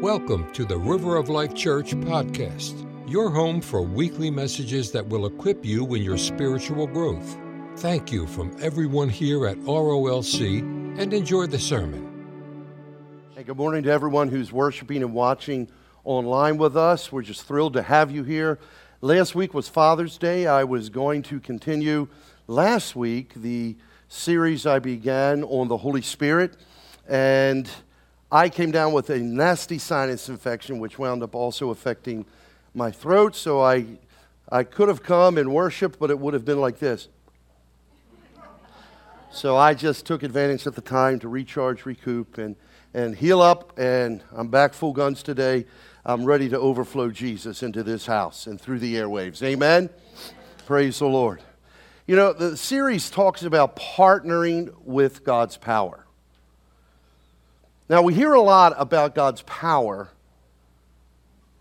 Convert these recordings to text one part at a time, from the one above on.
Welcome to the River of Life Church podcast, your home for weekly messages that will equip you in your spiritual growth. Thank you from everyone here at ROLC and enjoy the sermon. Hey, good morning to everyone who's worshiping and watching online with us. We're just thrilled to have you here. Last week was Father's Day. I was going to continue last week the series I began on the Holy Spirit, and I came down with a nasty sinus infection, which wound up also affecting my throat. So I, I could have come and worshiped, but it would have been like this. So I just took advantage of the time to recharge, recoup, and, and heal up. And I'm back full guns today. I'm ready to overflow Jesus into this house and through the airwaves. Amen? Praise the Lord. You know, the series talks about partnering with God's power. Now, we hear a lot about God's power,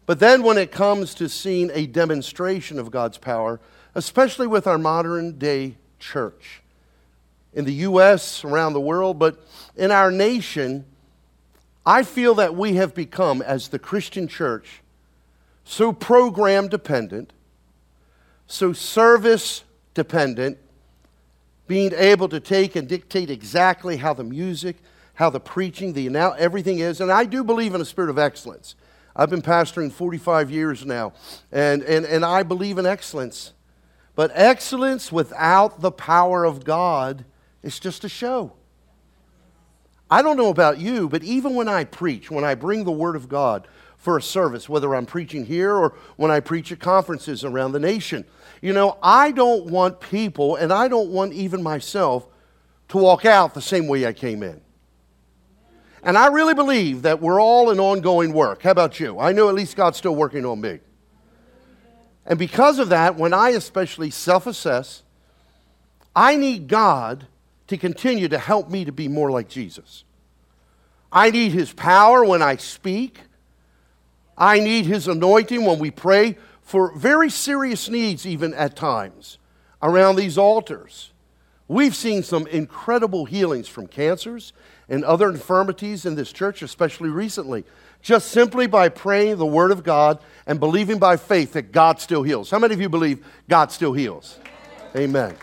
but then when it comes to seeing a demonstration of God's power, especially with our modern day church, in the U.S., around the world, but in our nation, I feel that we have become, as the Christian church, so program dependent, so service dependent, being able to take and dictate exactly how the music, how the preaching, the now everything is. And I do believe in a spirit of excellence. I've been pastoring 45 years now, and, and, and I believe in excellence. But excellence without the power of God is just a show. I don't know about you, but even when I preach, when I bring the Word of God for a service, whether I'm preaching here or when I preach at conferences around the nation, you know, I don't want people, and I don't want even myself, to walk out the same way I came in. And I really believe that we're all in ongoing work. How about you? I know at least God's still working on me. And because of that, when I especially self assess, I need God to continue to help me to be more like Jesus. I need His power when I speak. I need His anointing when we pray for very serious needs, even at times, around these altars. We've seen some incredible healings from cancers and other infirmities in this church, especially recently, just simply by praying the Word of God and believing by faith that God still heals. How many of you believe God still heals? Amen.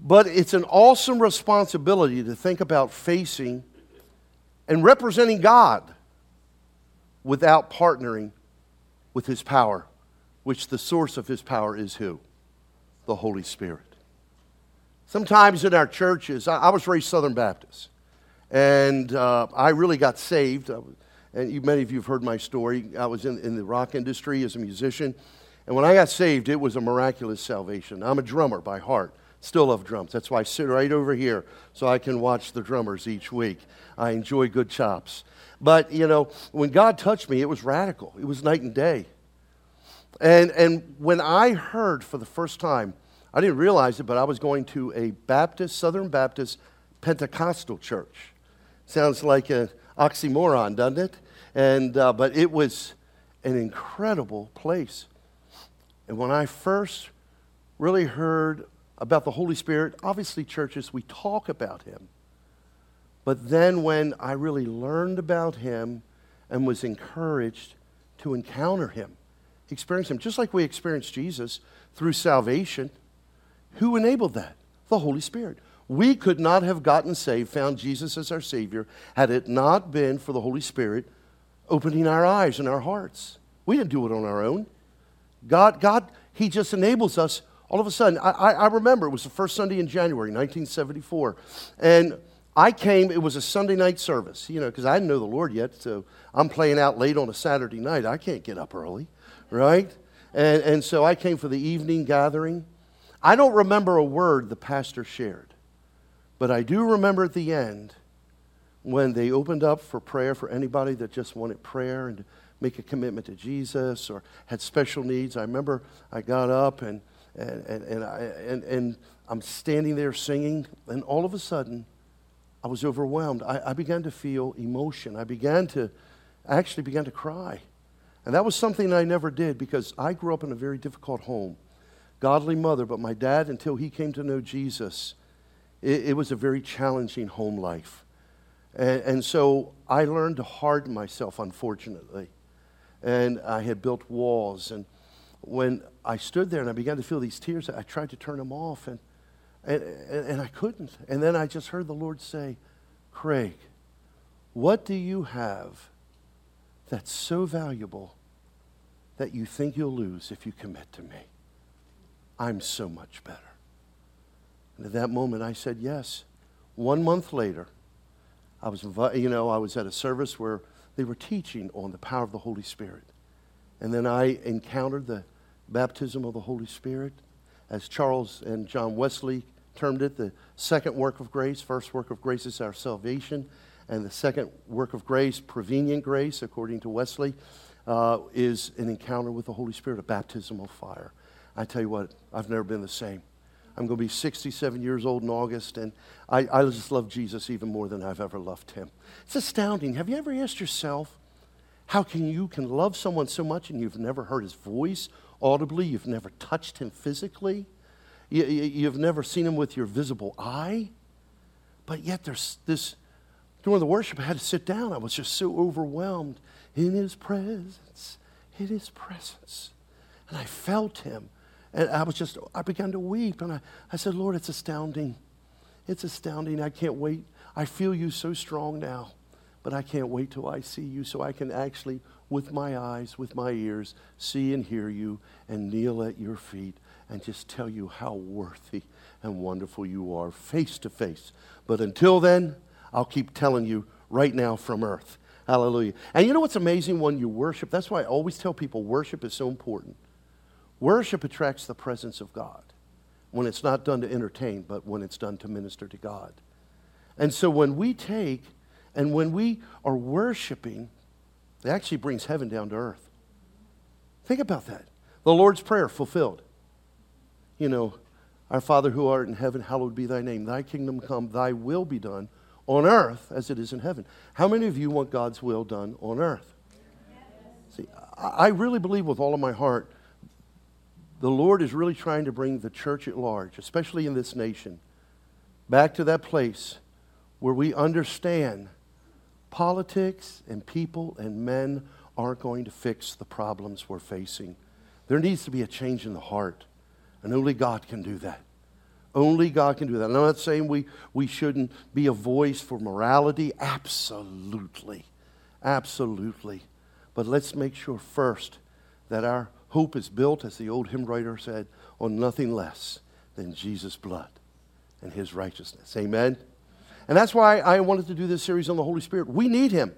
But it's an awesome responsibility to think about facing and representing God without partnering with His power, which the source of His power is who? The Holy Spirit. Sometimes in our churches, I, I was raised Southern Baptist, and uh, I really got saved. And you, many of you have heard my story. I was in, in the rock industry as a musician, and when I got saved, it was a miraculous salvation. I'm a drummer by heart. Still love drums. That's why I sit right over here so I can watch the drummers each week. I enjoy good chops. But, you know, when God touched me, it was radical. It was night and day. And, and when I heard for the first time I didn't realize it, but I was going to a Baptist, Southern Baptist Pentecostal church. Sounds like an oxymoron, doesn't it? And, uh, but it was an incredible place. And when I first really heard about the Holy Spirit, obviously, churches, we talk about Him. But then when I really learned about Him and was encouraged to encounter Him, experience Him, just like we experienced Jesus through salvation who enabled that? The Holy Spirit. We could not have gotten saved, found Jesus as our Savior, had it not been for the Holy Spirit opening our eyes and our hearts. We didn't do it on our own. God, God, He just enables us. All of a sudden, I, I, remember it was the first Sunday in January, 1974. And I came, it was a Sunday night service, you know, because I didn't know the Lord yet. So I'm playing out late on a Saturday night. I can't get up early, right? And, and so I came for the evening gathering. I don't remember a word the pastor shared, but I do remember at the end when they opened up for prayer for anybody that just wanted prayer and to make a commitment to Jesus or had special needs. I remember I got up and, and, and, and, I, and, and I'm standing there singing, and all of a sudden, I was overwhelmed. I, I began to feel emotion. I began to, I actually began to cry. And that was something I never did because I grew up in a very difficult home godly mother, but my dad, until he came to know Jesus, it, it was a very challenging home life. And, and so I learned to harden myself, unfortunately. And I had built walls. And when I stood there and I began to feel these tears, I tried to turn them off, and, and, and I couldn't. And then I just heard the Lord say, Craig, what do you have that's so valuable that you think you'll lose if you commit to me? I'm so much better. And at that moment, I said yes. One month later, I was, you know, I was at a service where they were teaching on the power of the Holy Spirit. And then I encountered the baptism of the Holy Spirit, as Charles and John Wesley termed it, the second work of grace. First work of grace is our salvation, and the second work of grace, prevenient grace, according to Wesley, uh, is an encounter with the Holy Spirit, a baptism of fire. I tell you what, I've never been the same. I'm going to be 67 years old in August, and I, I just love Jesus even more than I've ever loved him. It's astounding. Have you ever asked yourself, how can you can love someone so much and you've never heard his voice audibly, you've never touched him physically, you, you've never seen him with your visible eye, but yet there's this. During the worship, I had to sit down. I was just so overwhelmed in his presence, in his presence. And I felt him. And I was just, I began to weep. And I, I said, Lord, it's astounding. It's astounding. I can't wait. I feel you so strong now, but I can't wait till I see you so I can actually, with my eyes, with my ears, see and hear you and kneel at your feet and just tell you how worthy and wonderful you are face to face. But until then, I'll keep telling you right now from earth. Hallelujah. And you know what's amazing when you worship? That's why I always tell people worship is so important. Worship attracts the presence of God when it's not done to entertain, but when it's done to minister to God. And so when we take and when we are worshiping, it actually brings heaven down to earth. Think about that. The Lord's Prayer fulfilled. You know, our Father who art in heaven, hallowed be thy name. Thy kingdom come, thy will be done on earth as it is in heaven. How many of you want God's will done on earth? See, I really believe with all of my heart the Lord is really trying to bring the church at large, especially in this nation, back to that place where we understand politics and people and men aren't going to fix the problems we're facing. There needs to be a change in the heart, and only God can do that. Only God can do that. I'm not saying we, we shouldn't be a voice for morality. Absolutely. Absolutely. But let's make sure first that our Hope is built, as the old hymn writer said, on nothing less than Jesus' blood and his righteousness. Amen? And that's why I wanted to do this series on the Holy Spirit. We need him.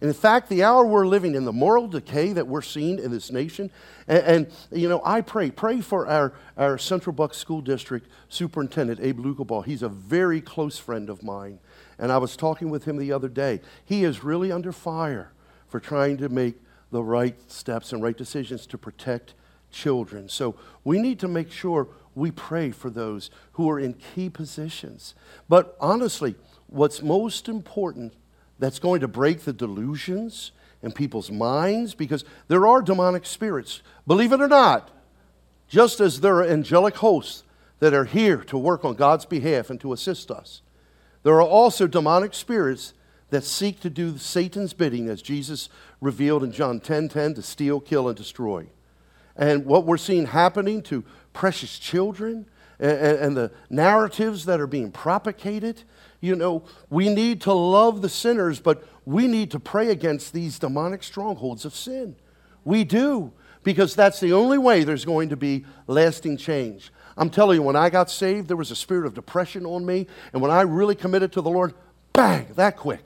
And in fact, the hour we're living in, the moral decay that we're seeing in this nation, and, and, you know, I pray, pray for our, our Central Bucks School District Superintendent, Abe Lucabaugh. He's a very close friend of mine. And I was talking with him the other day. He is really under fire for trying to make the right steps and right decisions to protect children. So we need to make sure we pray for those who are in key positions. But honestly, what's most important that's going to break the delusions in people's minds, because there are demonic spirits, believe it or not, just as there are angelic hosts that are here to work on God's behalf and to assist us. There are also demonic spirits that seek to do Satan's bidding, as Jesus revealed in John 10 10, to steal, kill, and destroy. And what we're seeing happening to precious children and, and the narratives that are being propagated, you know, we need to love the sinners, but we need to pray against these demonic strongholds of sin. We do, because that's the only way there's going to be lasting change. I'm telling you, when I got saved, there was a spirit of depression on me. And when I really committed to the Lord, bang, that quick.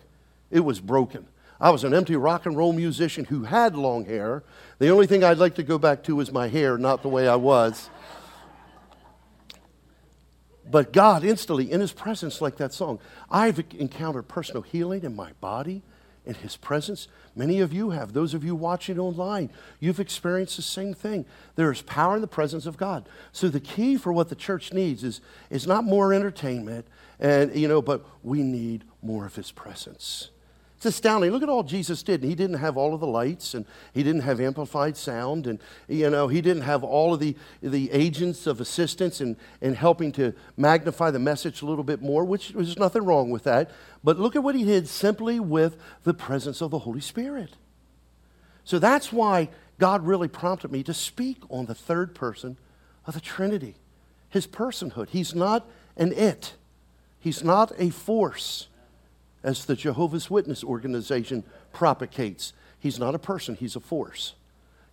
It was broken. I was an empty rock and roll musician who had long hair. The only thing I'd like to go back to is my hair, not the way I was. But God instantly, in His presence, like that song, I've encountered personal healing in my body, in His presence. Many of you have. Those of you watching online, you've experienced the same thing. There is power in the presence of God. So the key for what the church needs is, is not more entertainment, and you know, but we need more of His presence. It's astounding. Look at all Jesus did. He didn't have all of the lights, and he didn't have amplified sound, and you know he didn't have all of the, the agents of assistance in, in helping to magnify the message a little bit more, which there's nothing wrong with that. But look at what he did simply with the presence of the Holy Spirit. So that's why God really prompted me to speak on the third person of the Trinity, his personhood. He's not an it. He's not a force as the Jehovah's Witness organization propagates. He's not a person, he's a force.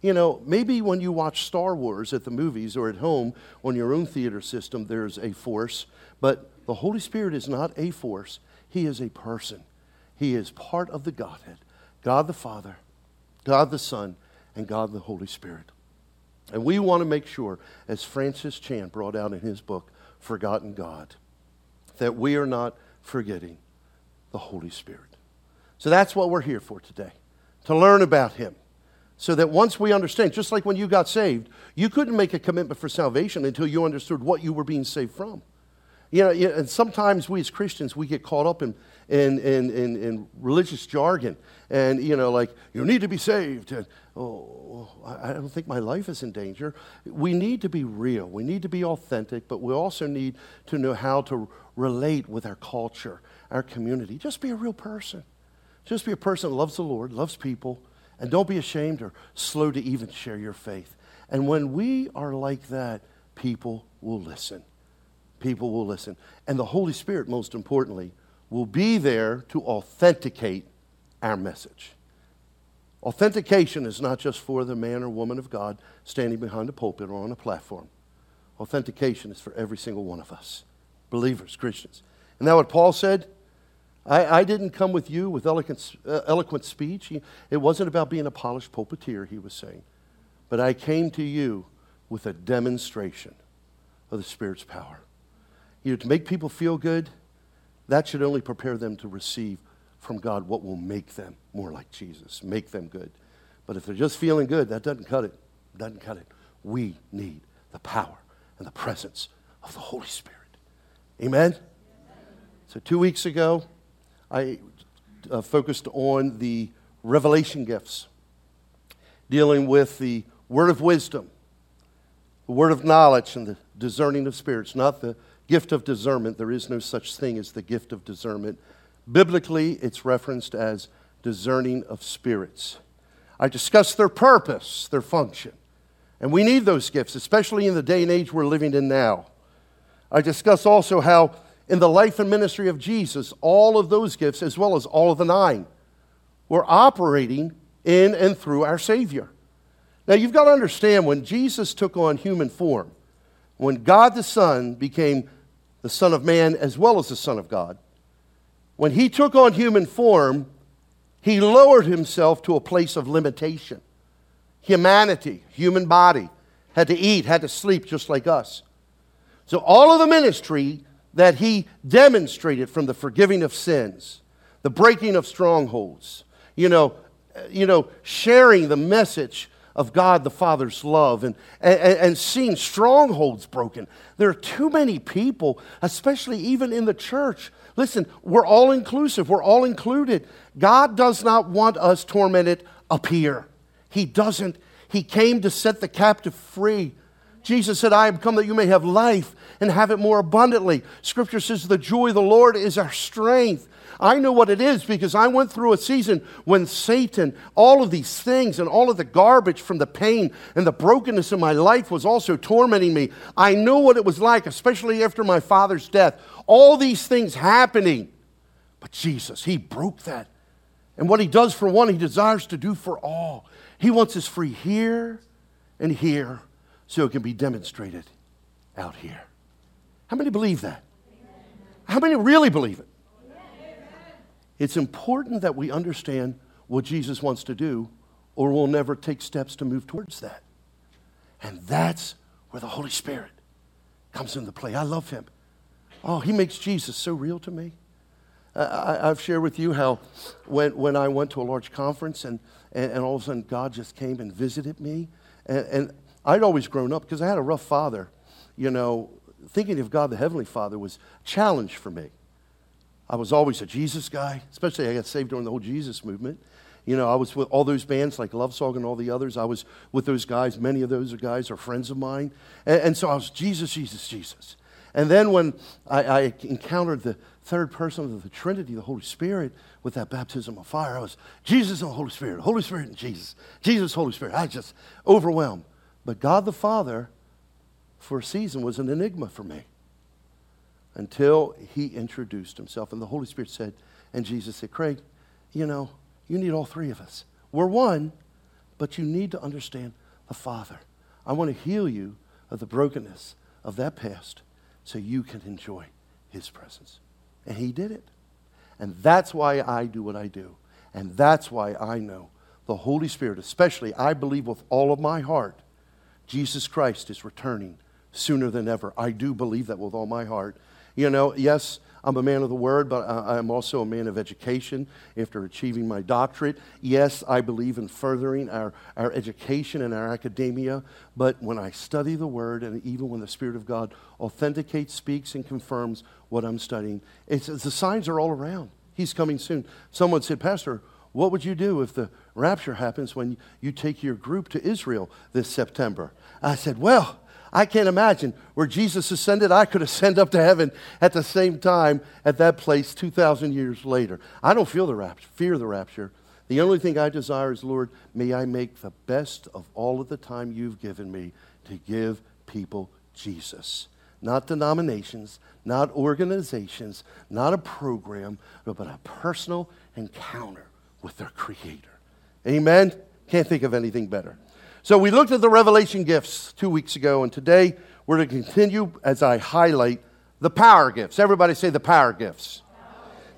You know, maybe when you watch Star Wars at the movies or at home on your own theater system, there's a force, but the Holy Spirit is not a force, he is a person. He is part of the Godhead God the Father, God the Son, and God the Holy Spirit. And we want to make sure, as Francis Chan brought out in his book, Forgotten God, that we are not forgetting the Holy Spirit. So that's what we're here for today, to learn about Him. So that once we understand, just like when you got saved, you couldn't make a commitment for salvation until you understood what you were being saved from. You know, and sometimes we as Christians, we get caught up in, in, in, in, in religious jargon. And, you know, like, you need to be saved. And, oh, I don't think my life is in danger. We need to be real. We need to be authentic, but we also need to know how to relate with our culture our community. Just be a real person. Just be a person that loves the Lord, loves people, and don't be ashamed or slow to even share your faith. And when we are like that, people will listen. People will listen. And the Holy Spirit, most importantly, will be there to authenticate our message. Authentication is not just for the man or woman of God standing behind a pulpit or on a platform. Authentication is for every single one of us, believers, Christians. And that what Paul said? I, I didn't come with you with eloquent, uh, eloquent speech. He, it wasn't about being a polished pulpiteer, he was saying. But I came to you with a demonstration of the Spirit's power. You know, to make people feel good, that should only prepare them to receive from God what will make them more like Jesus, make them good. But if they're just feeling good, that doesn't cut it. Doesn't cut it. We need the power and the presence of the Holy Spirit. Amen? So, two weeks ago, I uh, focused on the revelation gifts, dealing with the word of wisdom, the word of knowledge, and the discerning of spirits, not the gift of discernment. There is no such thing as the gift of discernment. Biblically, it's referenced as discerning of spirits. I discussed their purpose, their function. And we need those gifts, especially in the day and age we're living in now. I discuss also how in the life and ministry of Jesus, all of those gifts, as well as all of the nine, were operating in and through our Savior. Now, you've got to understand when Jesus took on human form, when God the Son became the Son of Man as well as the Son of God, when he took on human form, he lowered himself to a place of limitation. Humanity, human body, had to eat, had to sleep just like us. So, all of the ministry that he demonstrated from the forgiving of sins, the breaking of strongholds, you know, eh, you know, sharing the message of God the Father's love and, and, and seeing strongholds broken. There are too many people, especially even in the church. Listen, we're all inclusive, we're all included. God does not want us tormented up here. He doesn't. He came to set the captive free. Jesus said, I have come that you may have life and have it more abundantly. Scripture says, The joy of the Lord is our strength. I know what it is because I went through a season when Satan, all of these things and all of the garbage from the pain and the brokenness in my life was also tormenting me. I know what it was like, especially after my father's death. All these things happening. But Jesus, He broke that. And what He does for one, He desires to do for all. He wants us free here and here so it can be demonstrated out here. How many believe that? How many really believe it? It's important that we understand what Jesus wants to do, or we'll never take steps to move towards that. And that's where the Holy Spirit comes into play. I love him. Oh, he makes Jesus so real to me. I, have shared with you how when, when I went to a large conference and, and, and all of a sudden God just came and visited me. And, and I'd always grown up because I had a rough father. You know, thinking of God the Heavenly Father was a challenge for me. I was always a Jesus guy, especially I got saved during the whole Jesus movement. You know, I was with all those bands like Love Song and all the others. I was with those guys. Many of those guys are friends of mine. And, and so I was Jesus, Jesus, Jesus. And then when I, I, encountered the third person of the Trinity, the Holy Spirit, with that baptism of fire, I was Jesus and the Holy Spirit, Holy Spirit and Jesus, Jesus, Holy Spirit. I just overwhelmed. But God the Father, for a season, was an enigma for me until he introduced himself. And the Holy Spirit said, and Jesus said, Craig, you know, you need all three of us. We're one, but you need to understand the Father. I want to heal you of the brokenness of that past so you can enjoy His presence. And He did it. And that's why I do what I do. And that's why I know the Holy Spirit, especially, I believe with all of my heart, Jesus Christ is returning sooner than ever. I do believe that with all my heart. You know, yes, I'm a man of the word, but I'm also a man of education after achieving my doctorate. Yes, I believe in furthering our, our education and our academia, but when I study the word, and even when the Spirit of God authenticates, speaks, and confirms what I'm studying, it's, the signs are all around. He's coming soon. Someone said, Pastor, what would you do if the rapture happens when you take your group to Israel this September? I said, Well, I can't imagine where Jesus ascended, I could ascend up to heaven at the same time at that place 2,000 years later. I don't feel the rapture, fear the rapture. The only thing I desire is, Lord, may I make the best of all of the time you've given me to give people Jesus. Not denominations, not organizations, not a program, but a personal encounter with their Creator. Amen? Can't think of anything better. So we looked at the revelation gifts two weeks ago, and today we're to continue as I highlight the power gifts. Everybody say the power gifts.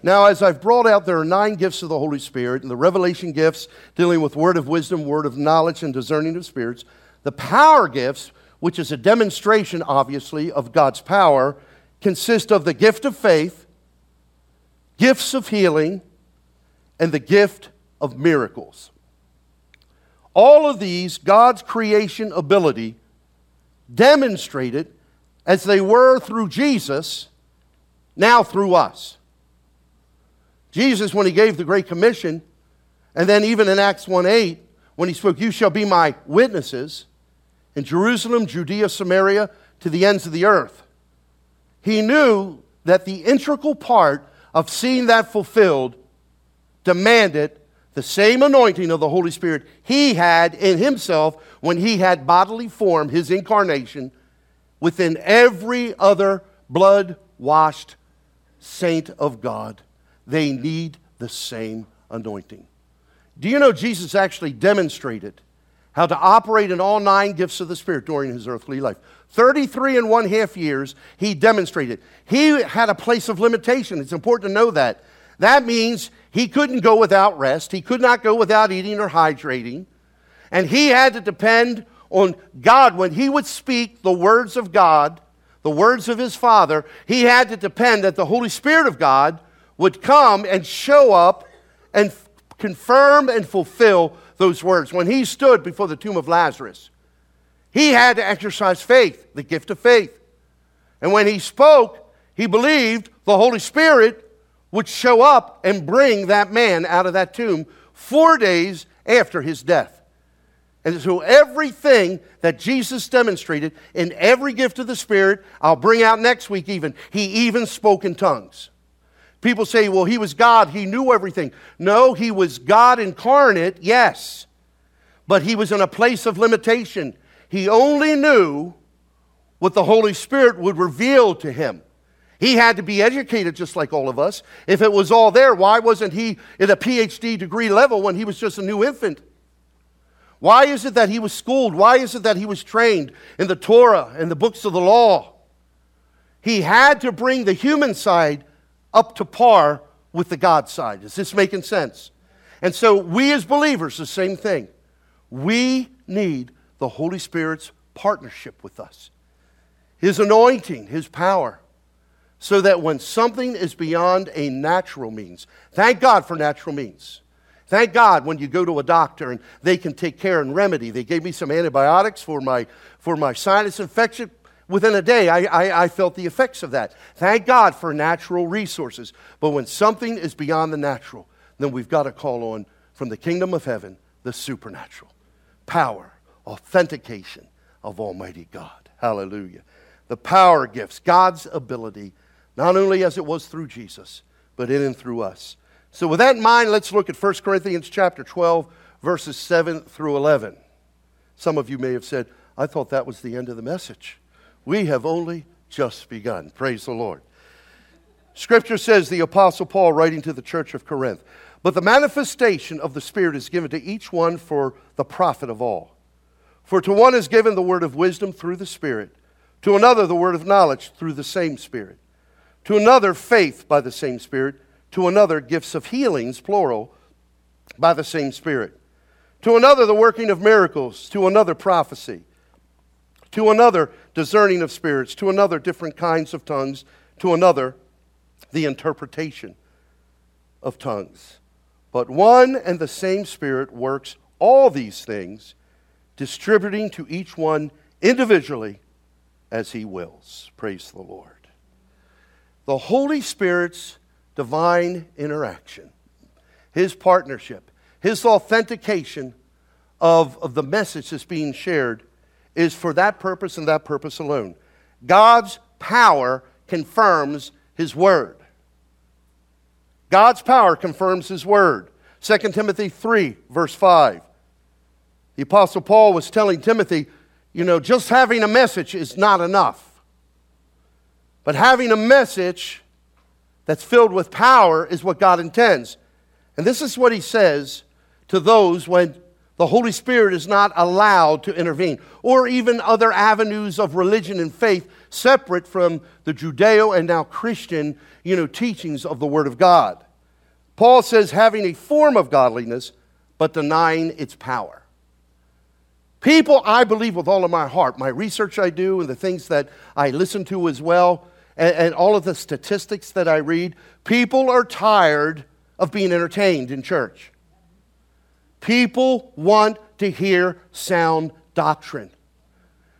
Now, as I've brought out, there are nine gifts of the Holy Spirit, and the revelation gifts dealing with word of wisdom, word of knowledge, and discerning of spirits. The power gifts, which is a demonstration, obviously, of God's power, consist of the gift of faith, gifts of healing, and the gift of miracles. All of these, God's creation ability, demonstrated as they were through Jesus, now through us. Jesus, when he gave the Great Commission, and then even in Acts 1 8, when he spoke, You shall be my witnesses in Jerusalem, Judea, Samaria, to the ends of the earth. He knew that the integral part of seeing that fulfilled demanded the same anointing of the Holy Spirit he had in himself when he had bodily form, his incarnation, within every other blood washed saint of God. They need the same anointing. Do you know Jesus actually demonstrated how to operate in all nine gifts of the Spirit during his earthly life? 33 and one half years, he demonstrated. He had a place of limitation. It's important to know that. That means he couldn't go without rest. He could not go without eating or hydrating. And he had to depend on God. When he would speak the words of God, the words of his Father, he had to depend that the Holy Spirit of God would come and show up and f- confirm and fulfill those words. When he stood before the tomb of Lazarus, he had to exercise faith, the gift of faith. And when he spoke, he believed the Holy Spirit would show up and bring that man out of that tomb four days after his death. And so, everything that Jesus demonstrated in every gift of the Spirit, I'll bring out next week even, he even spoke in tongues. People say, well, he was God, he knew everything. No, he was God incarnate, yes, but he was in a place of limitation. He only knew what the Holy Spirit would reveal to him. He had to be educated just like all of us. If it was all there, why wasn't he at a PhD degree level when he was just a new infant? Why is it that he was schooled? Why is it that he was trained in the Torah and the books of the law? He had to bring the human side up to par with the God side. Is this making sense? And so, we as believers, the same thing. We need the Holy Spirit's partnership with us, His anointing, His power so that when something is beyond a natural means, thank God for natural means. Thank God when you go to a doctor and they can take care and remedy. They gave me some antibiotics for my, for my sinus infection. within a day, I, I, I, felt the effects of that. Thank God for natural resources. But when something is beyond the natural, then we've got to call on from the kingdom of heaven the supernatural power, authentication of Almighty God. Hallelujah. The power gifts, God's ability, not only as it was through Jesus, but in and through us. So, with that in mind, let's look at 1 Corinthians chapter 12, verses 7 through 11. Some of you may have said, I thought that was the end of the message. We have only just begun. Praise the Lord. Scripture says, the Apostle Paul writing to the church of Corinth, but the manifestation of the Spirit is given to each one for the profit of all. For to one is given the word of wisdom through the Spirit, to another the word of knowledge through the same Spirit, to another faith by the same Spirit, to another gifts of healings, plural, by the same Spirit, to another the working of miracles, to another prophecy, to another discerning of spirits, to another different kinds of tongues, to another the interpretation of tongues. But one and the same Spirit works all these things, distributing to each one individually as he wills. Praise the Lord. The Holy Spirit's divine interaction, his partnership, his authentication of, of the message that's being shared is for that purpose and that purpose alone. God's power confirms his word. God's power confirms his word. 2 Timothy 3, verse 5. The Apostle Paul was telling Timothy, you know, just having a message is not enough. But having a message that's filled with power is what God intends. And this is what he says to those when the Holy Spirit is not allowed to intervene, or even other avenues of religion and faith separate from the Judeo and now Christian you know, teachings of the Word of God. Paul says, having a form of godliness, but denying its power. People, I believe with all of my heart, my research I do and the things that I listen to as well, and, and all of the statistics that I read, people are tired of being entertained in church. People want to hear sound doctrine.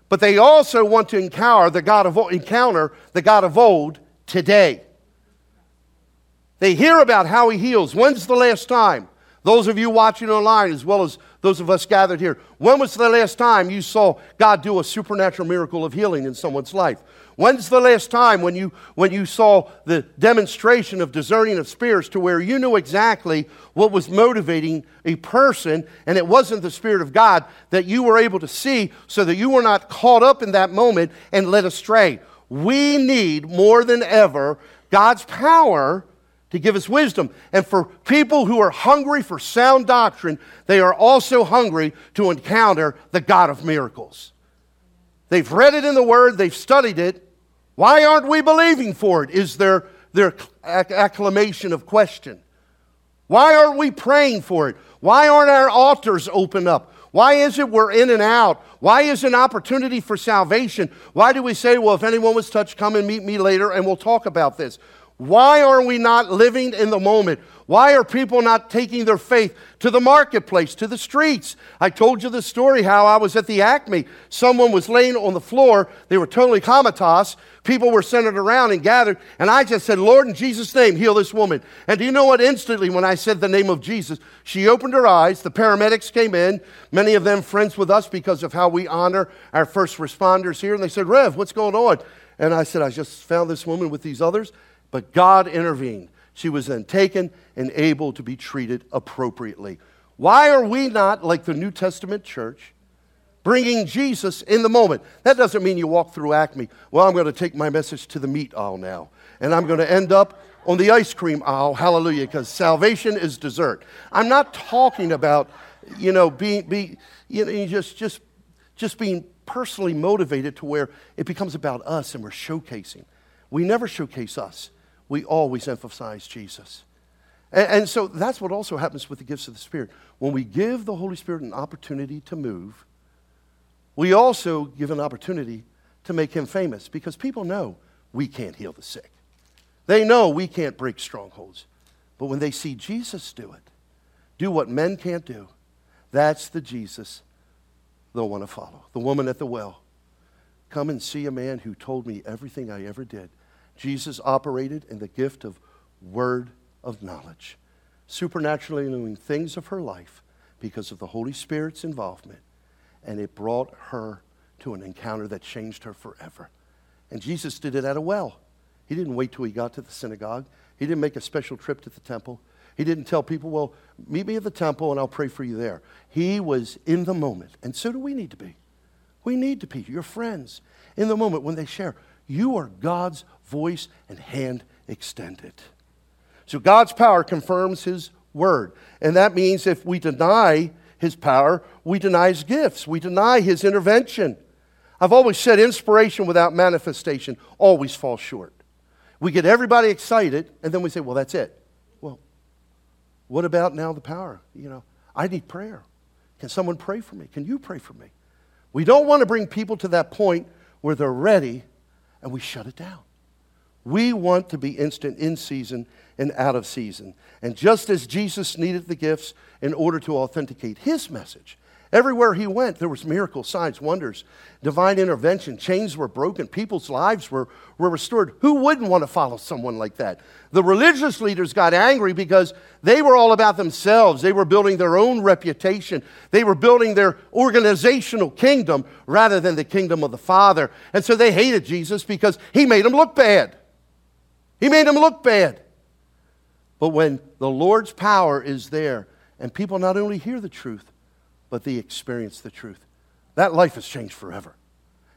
But they also want to encounter the God of, encounter the God of old today. They hear about how he heals. When's the last time? Those of you watching online, as well as those of us gathered here, when was the last time you saw God do a supernatural miracle of healing in someone's life? When's the last time when you, when you saw the demonstration of discerning of spirits to where you knew exactly what was motivating a person and it wasn't the Spirit of God that you were able to see so that you were not caught up in that moment and led astray? We need more than ever God's power to give us wisdom. And for people who are hungry for sound doctrine, they are also hungry to encounter the God of miracles. They've read it in the Word, they've studied it, why aren't we believing for it? Is their, their acclamation of question. Why aren't we praying for it? Why aren't our altars open up? Why is it we're in and out? Why is an opportunity for salvation? Why do we say, well, if anyone was touched, come and meet me later and we'll talk about this? Why are we not living in the moment? Why are people not taking their faith to the marketplace, to the streets? I told you the story how I was at the Acme. Someone was laying on the floor. They were totally comatose. People were centered around and gathered. And I just said, Lord, in Jesus' name, heal this woman. And do you know what? Instantly, when I said the name of Jesus, she opened her eyes. The paramedics came in, many of them friends with us because of how we honor our first responders here. And they said, Rev, what's going on? And I said, I just found this woman with these others. But God intervened. She was then taken and able to be treated appropriately. Why are we not like the New Testament church? Bringing Jesus in the moment. That doesn't mean you walk through Acme. Well, I'm going to take my message to the meat aisle now. And I'm going to end up on the ice cream aisle. Hallelujah. Because salvation is dessert. I'm not talking about, you know, being, be, you know, just, just, just being personally motivated to where it becomes about us and we're showcasing. We never showcase us we always emphasize Jesus. And, and, so that's what also happens with the gifts of the Spirit. When we give the Holy Spirit an opportunity to move, we also give an opportunity to make him famous because people know we can't heal the sick. They know we can't break strongholds. But when they see Jesus do it, do what men can't do, that's the Jesus they'll want to follow. The woman at the well. come and see a man who told me everything I ever did. Jesus operated in the gift of word of knowledge, supernaturally knowing things of her life because of the Holy Spirit's involvement. And it brought her to an encounter that changed her forever. And Jesus did it at a well. He didn't wait till he got to the synagogue. He didn't make a special trip to the temple. He didn't tell people, well, meet me at the temple and I'll pray for you there. He was in the moment. And so do we need to be. We need to be your friends in the moment when they share. You are God's voice and hand extended. So God's power confirms his word. And that means if we deny his power, we deny his gifts, we deny his intervention. I've always said inspiration without manifestation always falls short. We get everybody excited, and then we say, well, that's it. Well, what about now the power? You know, I need prayer. Can someone pray for me? Can you pray for me? We don't want to bring people to that point where they're ready and we shut it down. We want to be instant in season and out of season. And just as Jesus needed the gifts in order to authenticate his message, Everywhere he went, there was miracles, signs, wonders, divine intervention. Chains were broken. People's lives were, were restored. Who wouldn't want to follow someone like that? The religious leaders got angry because they were all about themselves. They were building their own reputation. They were building their organizational kingdom rather than the kingdom of the Father. And so they hated Jesus because he made them look bad. He made them look bad. But when the Lord's power is there and people not only hear the truth, but they experience the truth. That life has changed forever.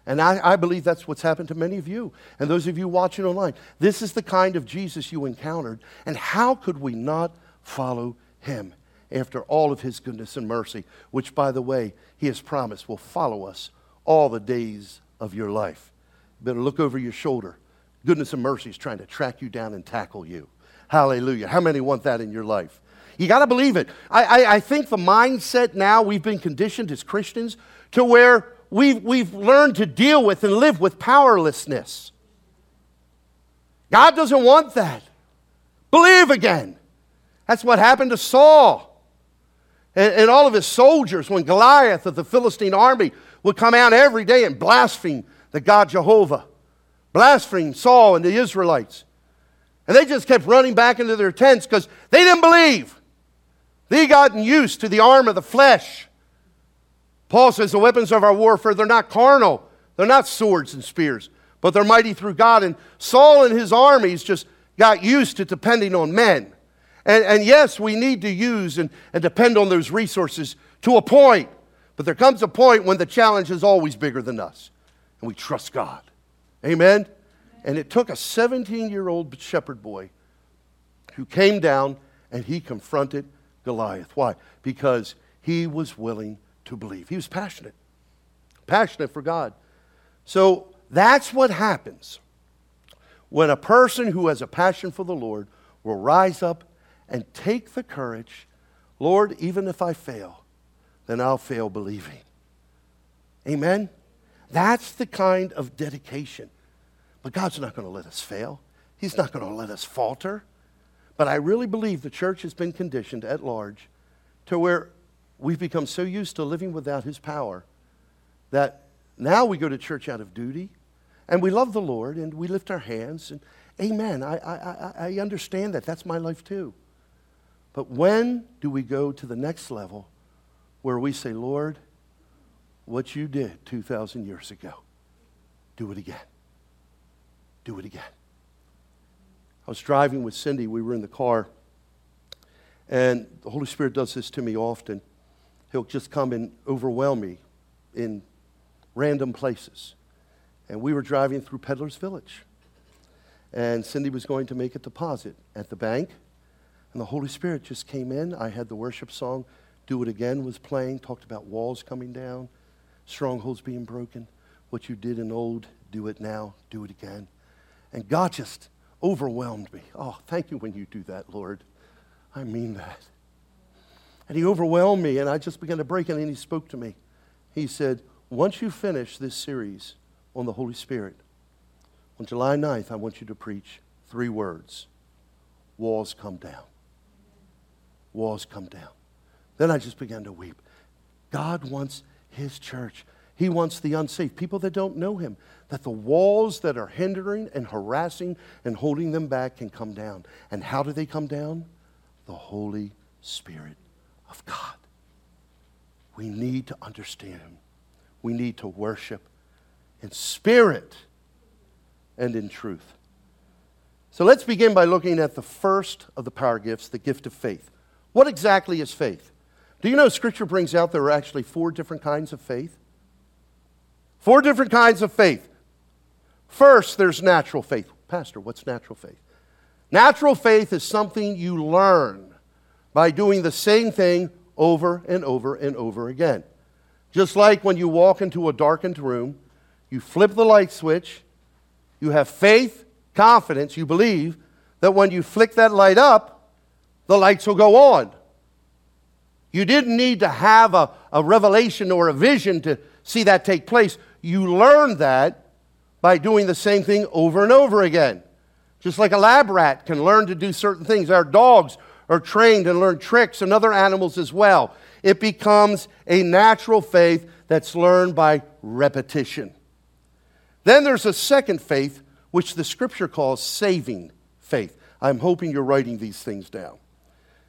And I, I, believe that's what's happened to many of you and those of you watching online. This is the kind of Jesus you encountered. And how could we not follow him after all of his goodness and mercy, which, by the way, he has promised will follow us all the days of your life? Better look over your shoulder. Goodness and mercy is trying to track you down and tackle you. Hallelujah. How many want that in your life? You got to believe it. I, I, I, think the mindset now we've been conditioned as Christians to where we've, we've learned to deal with and live with powerlessness. God doesn't want that. Believe again. That's what happened to Saul and, and all of his soldiers when Goliath of the Philistine army would come out every day and blaspheme the God Jehovah, blaspheme Saul and the Israelites. And they just kept running back into their tents because they didn't believe. They gotten used to the arm of the flesh. Paul says the weapons of our warfare, they're not carnal. They're not swords and spears, but they're mighty through God. And Saul and his armies just got used to depending on men. And, and yes, we need to use and, and depend on those resources to a point. But there comes a point when the challenge is always bigger than us. And we trust God. Amen? And it took a 17 year old shepherd boy who came down and he confronted Goliath. Why? Because he was willing to believe. He was passionate, passionate for God. So that's what happens when a person who has a passion for the Lord will rise up and take the courage Lord, even if I fail, then I'll fail believing. Amen? That's the kind of dedication. But God's not going to let us fail, He's not going to let us falter. But I really believe the church has been conditioned at large to where we've become so used to living without His power that now we go to church out of duty and we love the Lord and we lift our hands and amen. I, I, I understand that. That's my life too. But when do we go to the next level where we say, Lord, what you did 2,000 years ago, do it again? Do it again. I was driving with Cindy. We were in the car. And the Holy Spirit does this to me often. He'll just come and overwhelm me in random places. And we were driving through Peddler's Village. And Cindy was going to make a deposit at the bank. And the Holy Spirit just came in. I had the worship song, Do It Again, was playing, talked about walls coming down, strongholds being broken. What you did in old, do it now, do it again. And God just overwhelmed me. Oh, thank you when you do that, Lord. I mean that. And he overwhelmed me, and I just began to break, and then he spoke to me. He said, Once you finish this series on the Holy Spirit, on July 9th, I want you to preach three words walls come down. Walls come down. Then I just began to weep. God wants his church He wants the unsaved, people that don't know Him, that the walls that are hindering and harassing and holding them back can come down. And how do they come down? The Holy Spirit of God. We need to understand Him. We need to worship in spirit and in truth. So let's begin by looking at the first of the power gifts, the gift of faith. What exactly is faith? Do you know Scripture brings out there are actually four different kinds of faith? Four different kinds of faith. First, there's natural faith. Pastor, what's natural faith? Natural faith is something you learn by doing the same thing over and over and over again. Just like when you walk into a darkened room, you flip the light switch, you have faith, confidence, you believe that when you flick that light up, the lights will go on. You didn't need to have a, a revelation or a vision to see that take place. You learned that by doing the same thing over and over again. Just like a lab rat can learn to do certain things. Our dogs are trained and learn tricks, and other animals as well. It becomes a natural faith that's learned by repetition. Then there's a second faith, which the scripture calls saving faith. I'm hoping you're writing these things down.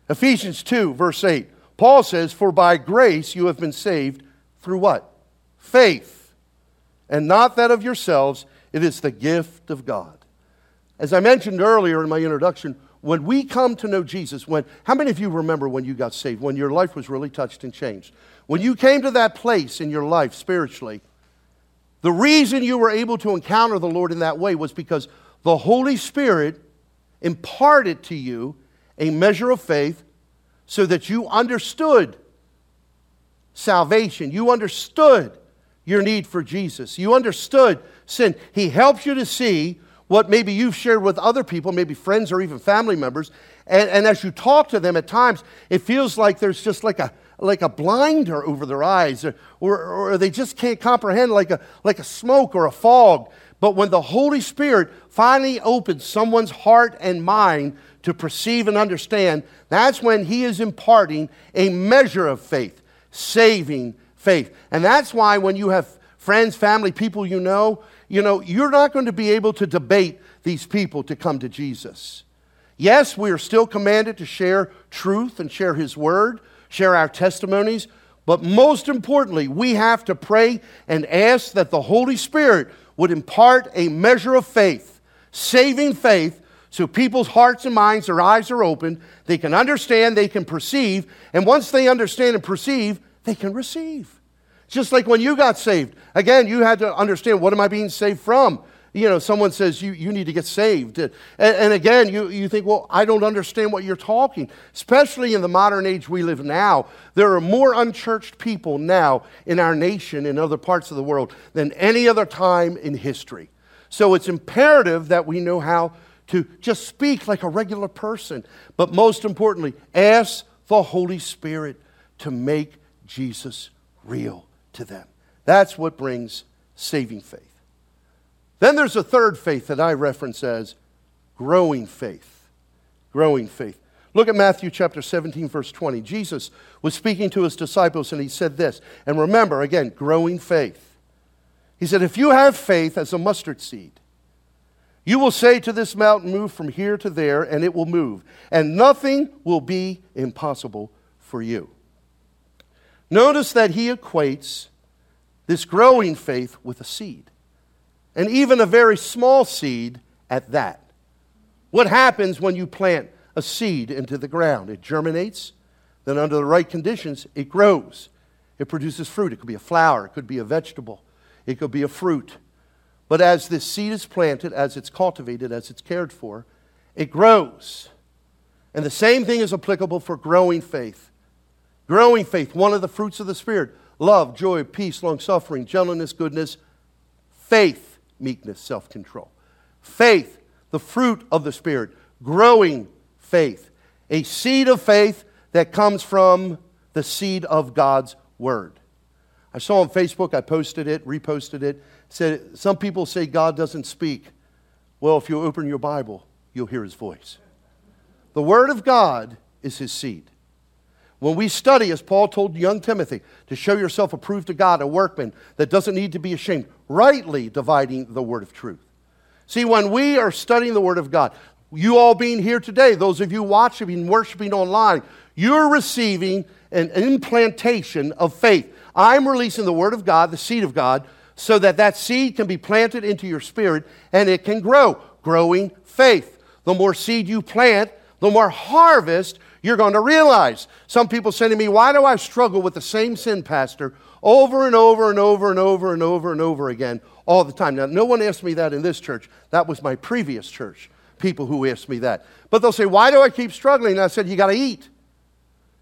Ephesians 2, verse 8. Paul says, For by grace you have been saved through what? Faith. And not that of yourselves, it is the gift of God. As I mentioned earlier in my introduction, when we come to know Jesus, when how many of you remember when you got saved, when your life was really touched and changed? When you came to that place in your life spiritually, the reason you were able to encounter the Lord in that way was because the Holy Spirit imparted to you a measure of faith so that you understood salvation. You understood your need for Jesus. You understood sin. He helps you to see what maybe you've shared with other people, maybe friends or even family members. And, and as you talk to them at times, it feels like there's just like a, like a blinder over their eyes, or, or, or they just can't comprehend like a, like a smoke or a fog. But when the Holy Spirit finally opens someone's heart and mind to perceive and understand, that's when He is imparting a measure of faith, saving faith. And that's why when you have friends, family, people you know, you know, you're not going to be able to debate these people to come to Jesus. Yes, we are still commanded to share truth and share His word, share our testimonies, but most importantly, we have to pray and ask that the Holy Spirit would impart a measure of faith, saving faith, so people's hearts and minds, their eyes are open, they can understand, they can perceive, and once they understand and perceive, they can receive. Just like when you got saved. Again, you had to understand what am I being saved from? You know, someone says you, you need to get saved. And, and again, you, you think, well, I don't understand what you're talking. Especially in the modern age we live now, there are more unchurched people now in our nation and other parts of the world than any other time in history. So it's imperative that we know how to just speak like a regular person. But most importantly, ask the Holy Spirit to make Jesus real to them. That's what brings saving faith. Then there's a third faith that I reference as growing faith. Growing faith. Look at Matthew chapter 17, verse 20. Jesus was speaking to his disciples and he said this. And remember, again, growing faith. He said, If you have faith as a mustard seed, you will say to this mountain, Move from here to there, and it will move, and nothing will be impossible for you. Notice that he equates this growing faith with a seed, and even a very small seed at that. What happens when you plant a seed into the ground? It germinates, then, under the right conditions, it grows. It produces fruit. It could be a flower, it could be a vegetable, it could be a fruit. But as this seed is planted, as it's cultivated, as it's cared for, it grows. And the same thing is applicable for growing faith. Growing faith, one of the fruits of the Spirit love, joy, peace, long suffering, gentleness, goodness, faith, meekness, self control. Faith, the fruit of the Spirit, growing faith, a seed of faith that comes from the seed of God's Word. I saw on Facebook, I posted it, reposted it, said some people say God doesn't speak. Well, if you open your Bible, you'll hear his voice. The Word of God is his seed. When we study, as Paul told young Timothy, to show yourself approved to God, a workman that doesn't need to be ashamed, rightly dividing the word of truth. See, when we are studying the word of God, you all being here today, those of you watching, and worshiping online, you're receiving an implantation of faith. I'm releasing the word of God, the seed of God, so that that seed can be planted into your spirit and it can grow, growing faith. The more seed you plant, the more harvest you're going to realize. Some people say to me, Why do I struggle with the same sin, Pastor, over and over and over and over and over and over again all the time? Now, no one asked me that in this church. That was my previous church, people who asked me that. But they'll say, Why do I keep struggling? And I said, You got to eat.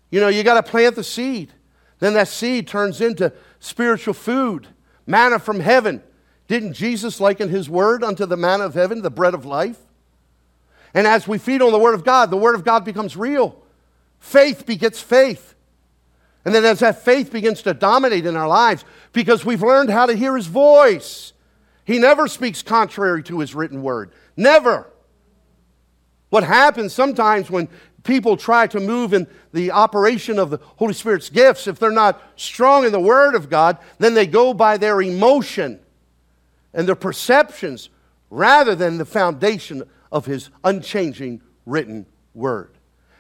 You know, you got to plant the seed. Then that seed turns into spiritual food, manna from heaven. Didn't Jesus liken his word unto the manna of heaven, the bread of life? And as we feed on the Word of God, the Word of God becomes real. Faith begets faith. And then as that faith begins to dominate in our lives, because we've learned how to hear His voice, He never speaks contrary to His written Word. Never. What happens sometimes when people try to move in the operation of the Holy Spirit's gifts, if they're not strong in the Word of God, then they go by their emotion and their perceptions rather than the foundation of his unchanging written word.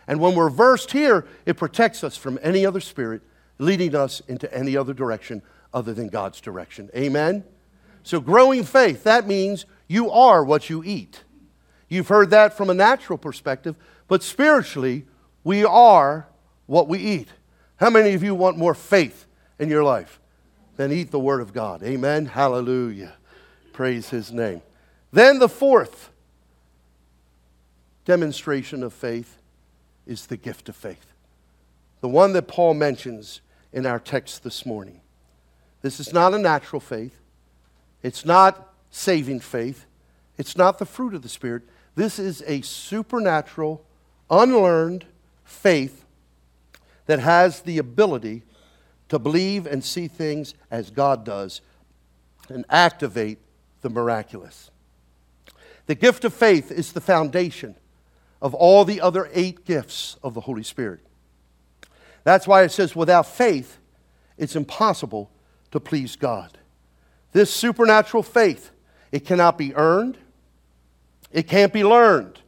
And when we're versed here, it protects us from any other spirit leading us into any other direction other than God's direction. Amen? So, growing faith, that means you are what you eat. You've heard that from a natural perspective, but spiritually, we are what we eat. How many of you want more faith in your life than eat the Word of God? Amen? Hallelujah. Praise His name. Then the fourth demonstration of faith is the gift of faith. The one that Paul mentions in our text this morning. This is not a natural faith. It's not saving faith. It's not the fruit of the Spirit. This is a supernatural, unlearned faith that has the ability to believe and see things as God does and activate the miraculous. The gift of faith is the foundation of all the other eight gifts of the Holy Spirit. That's why it says, without faith, it's impossible to please God. This supernatural faith, it cannot be earned, it can't be learned,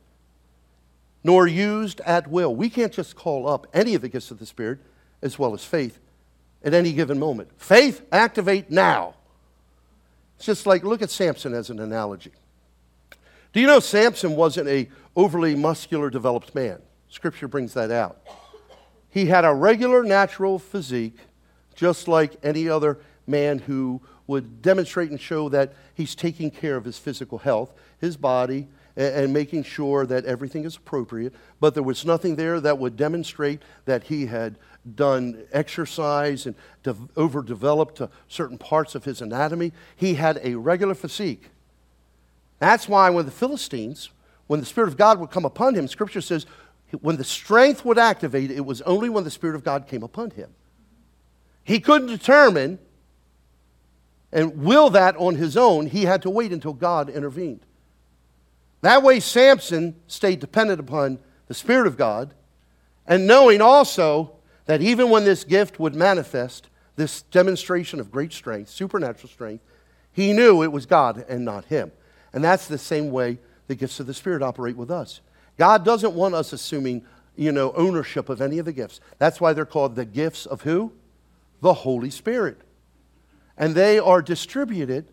nor used at will. We can't just call up any of the gifts of the Spirit as well as faith at any given moment. Faith, activate now. It's just like, look at Samson as an analogy. Do you know Samson wasn't a overly muscular developed man? Scripture brings that out. He had a regular natural physique, just like any other man who would demonstrate and show that he's taking care of his physical health, his body, and, making sure that everything is appropriate. But there was nothing there that would demonstrate that he had done exercise and de- overdeveloped certain parts of his anatomy. He had a regular physique. That's why when the Philistines, when the Spirit of God would come upon him, Scripture says when the strength would activate, it was only when the Spirit of God came upon him. He couldn't determine and will that on his own. He had to wait until God intervened. That way, Samson stayed dependent upon the Spirit of God, and knowing also that even when this gift would manifest, this demonstration of great strength, supernatural strength, he knew it was God and not him. And that's the same way the gifts of the Spirit operate with us. God doesn't want us assuming, you know, ownership of any of the gifts. That's why they're called the gifts of who? The Holy Spirit. And they are distributed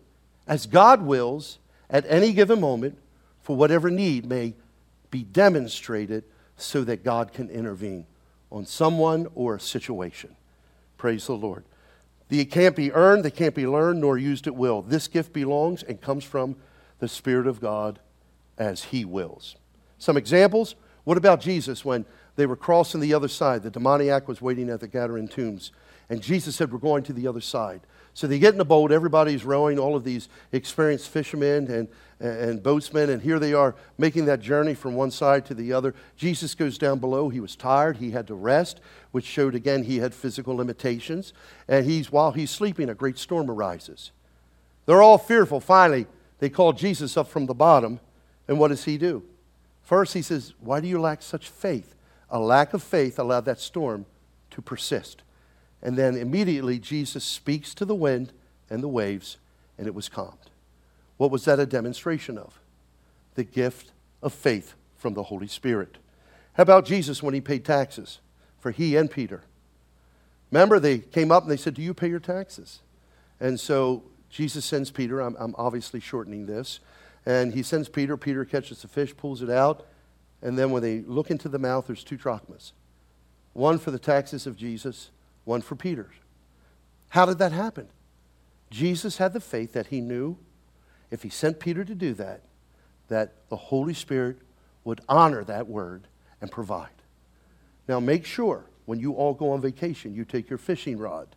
as God wills at any given moment for whatever need may be demonstrated so that God can intervene on someone or a situation. Praise the Lord. They can't be earned, they can't be learned, nor used at will. This gift belongs and comes from the Spirit of God as He wills. Some examples. What about Jesus when they were crossing the other side? The demoniac was waiting at the Gadarene tombs. And Jesus said, We're going to the other side. So they get in a boat, everybody's rowing, all of these experienced fishermen and, and boatsmen, and here they are making that journey from one side to the other. Jesus goes down below. He was tired, he had to rest, which showed again he had physical limitations. And he's, while he's sleeping, a great storm arises. They're all fearful. Finally, they call Jesus up from the bottom, and what does he do? First, he says, Why do you lack such faith? A lack of faith allowed that storm to to persist. And then immediately Jesus speaks to the wind and the waves, and it was calmed. What was that a demonstration of? The gift of faith from the Holy Spirit. How about Jesus when he paid taxes for he and Peter? Remember, they came up and they said, Do you pay your taxes? And so Jesus sends Peter, I'm, I'm obviously shortening this, and he sends Peter. Peter catches the fish, pulls it out, and then when they look into the mouth, there's two drachmas one for the taxes of Jesus, one for Peter's. How did that happen? Jesus had the faith that he knew if he sent Peter to do that, that the Holy Spirit would honor that word and provide. Now, make sure when you all go on vacation, you take your fishing rod.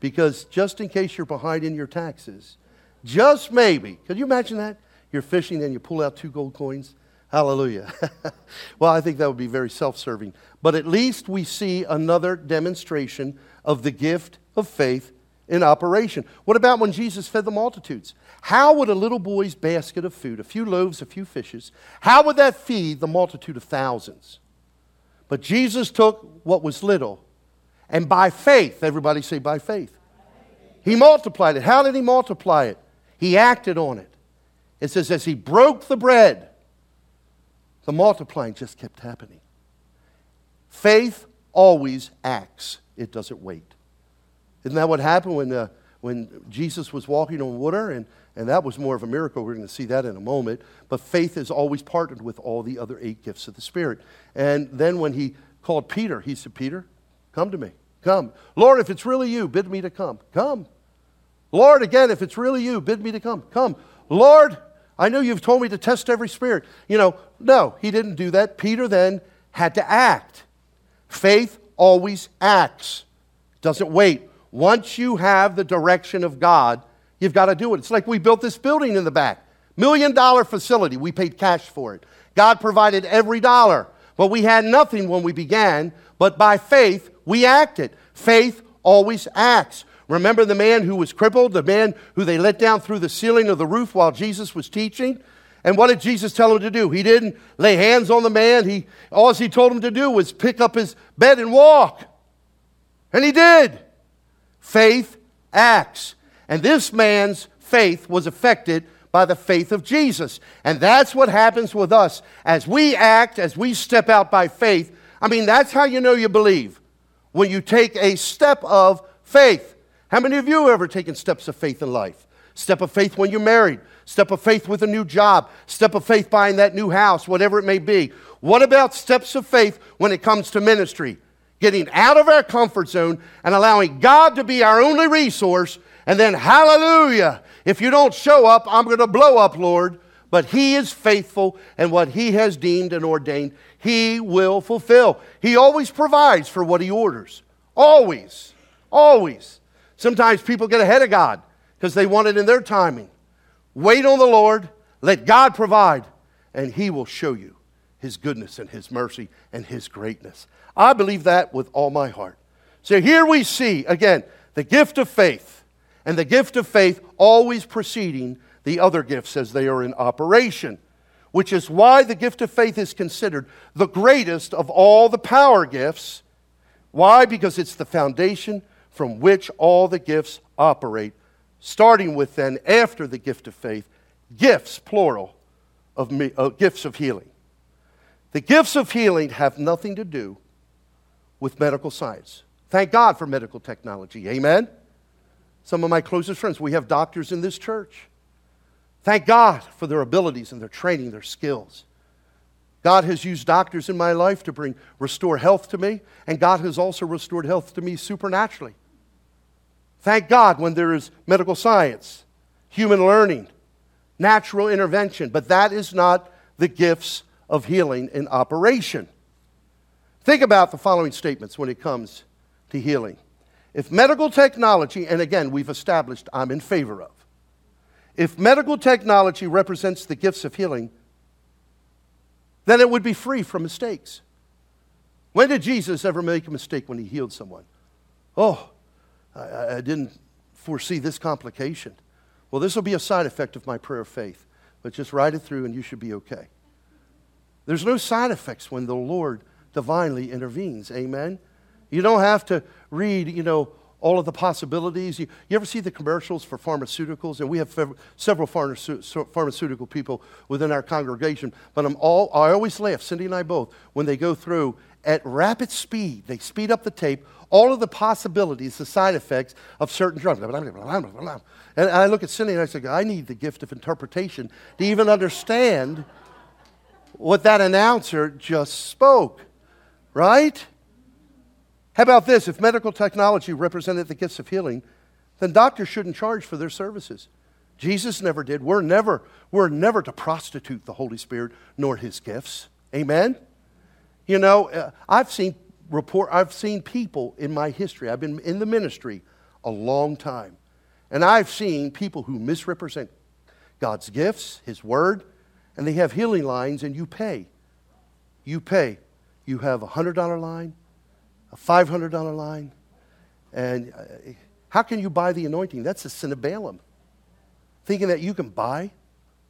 Because just in case you're behind in your taxes, just maybe, could you imagine that? You're fishing and you pull out two gold coins. Hallelujah. well, I think that would be very self serving. But at least we see another demonstration of the gift of faith in operation. What about when Jesus fed the multitudes? How would a little boy's basket of food, a few loaves, a few fishes, how would that feed the multitude of thousands? But Jesus took what was little, and by faith, everybody say by faith, he multiplied it. How did he multiply it? He acted on it. It says, as he broke the bread, the multiplying just kept happening. Faith always acts, it doesn't wait. Isn't that what happened when, uh, when Jesus was walking on water? And, and that was more of a miracle. We're going to see that in a moment. But faith is always partnered with all the other eight gifts of the Spirit. And then when he called Peter, he said, Peter, come to me. Come. Lord, if it's really you, bid me to come. Come. Lord, again, if it's really you, bid me to come. Come. Lord, I know you've told me to test every spirit. You know, no, he didn't do that. Peter then had to act. Faith always acts, doesn't wait. Once you have the direction of God, you've got to do it. It's like we built this building in the back. Million dollar facility. We paid cash for it. God provided every dollar. But we had nothing when we began, but by faith, we acted. Faith always acts. Remember the man who was crippled, the man who they let down through the ceiling of the roof while Jesus was teaching? And what did Jesus tell him to do? He didn't lay hands on the man. He, all he told him to do was pick up his bed and walk. And he did. Faith acts. And this man's faith was affected by the faith of Jesus. And that's what happens with us. As we act, as we step out by faith, I mean, that's how you know you believe. When you take a step of faith. How many of you have ever taken steps of faith in life? Step of faith when you're married, step of faith with a new job, step of faith buying that new house, whatever it may be. What about steps of faith when it comes to ministry? Getting out of our comfort zone and allowing God to be our only resource, and then, hallelujah, if you don't show up, I'm going to blow up, Lord. But He is faithful, and what He has deemed and ordained, He will fulfill. He always provides for what He orders. Always. Always. Sometimes people get ahead of God because they want it in their timing. Wait on the Lord, let God provide, and He will show you His goodness and His mercy and His greatness. I believe that with all my heart. So here we see, again, the gift of faith, and the gift of faith always preceding the other gifts as they are in operation, which is why the gift of faith is considered the greatest of all the power gifts. Why? Because it's the foundation from which all the gifts operate, starting with then, after the gift of faith, gifts, plural, of me, uh, gifts of healing. The gifts of healing have nothing to do with medical science. Thank God for medical technology. Amen? Some of my closest friends, we have doctors in this church. Thank God for their abilities and their training, their skills. God has used doctors in my life to bring restore health to me, and God has also restored health to me supernaturally. Thank God when there is medical science, human learning, natural intervention, but that is not the gifts of healing in operation. Think about the following statements when it comes to healing. If medical technology, and again, we've established I'm in favor of, if medical technology represents the gifts of healing, then it would be free from mistakes. When did Jesus ever make a mistake when he healed someone? Oh, I, I didn't foresee this complication. Well, this will be a side effect of my prayer of faith, but just ride it through and you should be okay. There's no side effects when the Lord divinely intervenes. Amen? You don't have to read, you know, all of the possibilities. You, you ever see the commercials for pharmaceuticals? And we have several pharmaceutical people within our congregation. But I'm all, I always laugh, Cindy and I both, when they go through at rapid speed. They speed up the tape, all of the possibilities, the side effects of certain drugs. And I look at Cindy and I say, I need the gift of interpretation to even understand what that announcer just spoke, right? How about this? If medical technology represented the gifts of healing, then doctors shouldn't charge for their services. Jesus never did. We're never, we're never to prostitute the Holy Spirit nor his gifts. Amen? You know, uh, I've seen report I've seen people in my history. I've been in the ministry a long time. And I've seen people who misrepresent God's gifts, his word, and they have healing lines and you pay. You pay. You have a $100 line, a $500 line. And uh, how can you buy the anointing? That's a sin of Balaam. Thinking that you can buy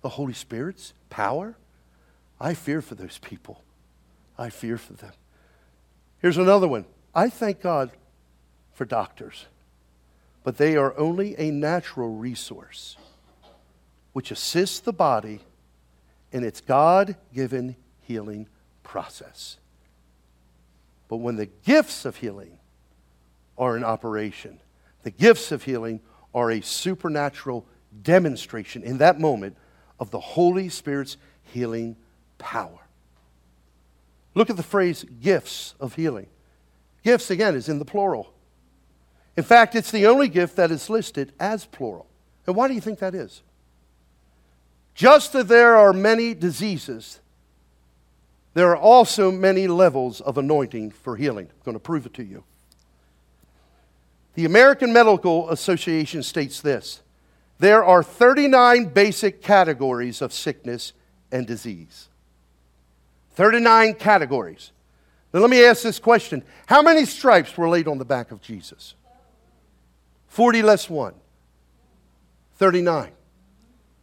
the Holy Spirit's power? I fear for those people. I fear for them. Here's another one. I thank God for doctors, but they are only a natural resource which assists the body in its God given healing process. But when the gifts of healing are in operation, the gifts of healing are a supernatural demonstration in that moment of the Holy Spirit's healing power. Look at the phrase gifts of healing. Gifts, again, is in the plural. In fact, it's the only gift that is listed as plural. And why do you think that is? Just that there are many diseases there are also many levels of anointing for healing. I'm going to prove it to you. The American Medical Association states this there are 39 basic categories of sickness and disease. 39 categories. Now, let me ask this question How many stripes were laid on the back of Jesus? 40 less 1. 39.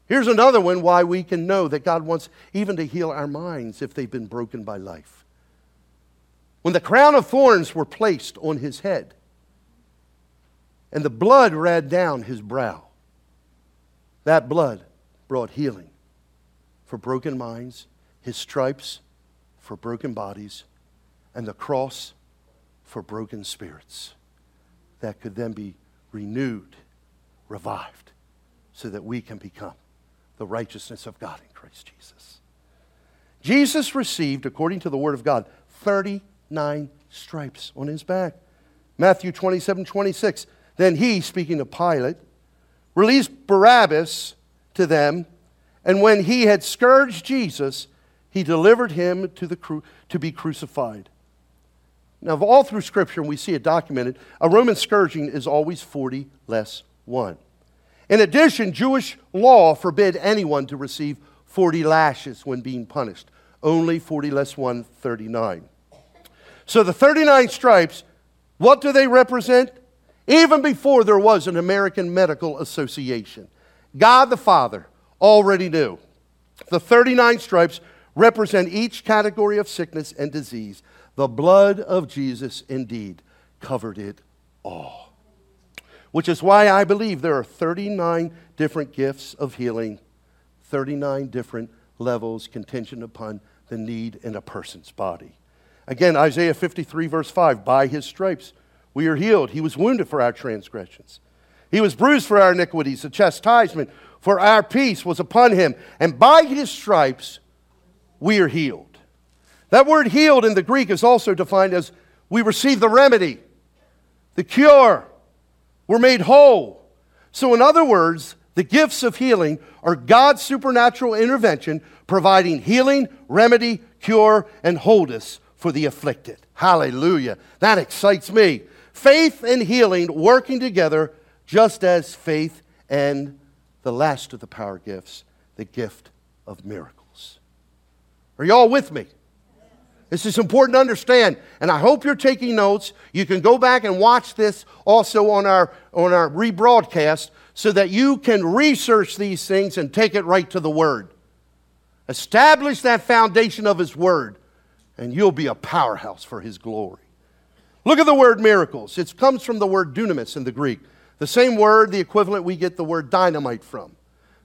Here's another one why we can know that God wants even to heal our minds if they've been broken by life. When the crown of thorns were placed on his head and the blood ran down his brow, that blood brought healing for broken minds, his stripes for broken bodies, and the cross for broken spirits that could then be renewed, revived, so that we can become the righteousness of God in Christ Jesus. Jesus received, according to the Word of God, 39 stripes on his back. Matthew 27 26. Then he, speaking to Pilate, released Barabbas to them, and when he had scourged Jesus, he delivered him to, the cru- to be crucified. Now, all through Scripture, and we see it documented, a Roman scourging is always 40 less 1. In addition, Jewish law forbid anyone to receive 40 lashes when being punished, only 40 less 1, 39. So the 39 stripes, what do they represent? Even before there was an American Medical Association, God the Father already knew. The 39 stripes represent each category of sickness and disease. The blood of Jesus indeed covered it all which is why I believe there are 39 different gifts of healing, 39 different levels contingent upon the need in a person's body. Again, Isaiah 53, verse 5 By his stripes we are healed. He was wounded for our transgressions, he was bruised for our iniquities. The chastisement for our peace was upon him, and by his stripes we are healed. That word healed in the Greek is also defined as we receive the remedy, the cure, we're made whole. So, in other words, the gifts of healing are God's supernatural intervention providing healing, remedy, cure, and wholeness for the afflicted. Hallelujah. That excites me. Faith and healing working together just as faith and the last of the power gifts, the gift of miracles. Are you all with me? This is important to understand, and I hope you're taking notes. You can go back and watch this also on our, on our rebroadcast so that you can research these things and take it right to the Word. Establish that foundation of His Word, and you'll be a powerhouse for His glory. Look at the word miracles. It comes from the word dunamis in the Greek, the same word, the equivalent we get the word dynamite from.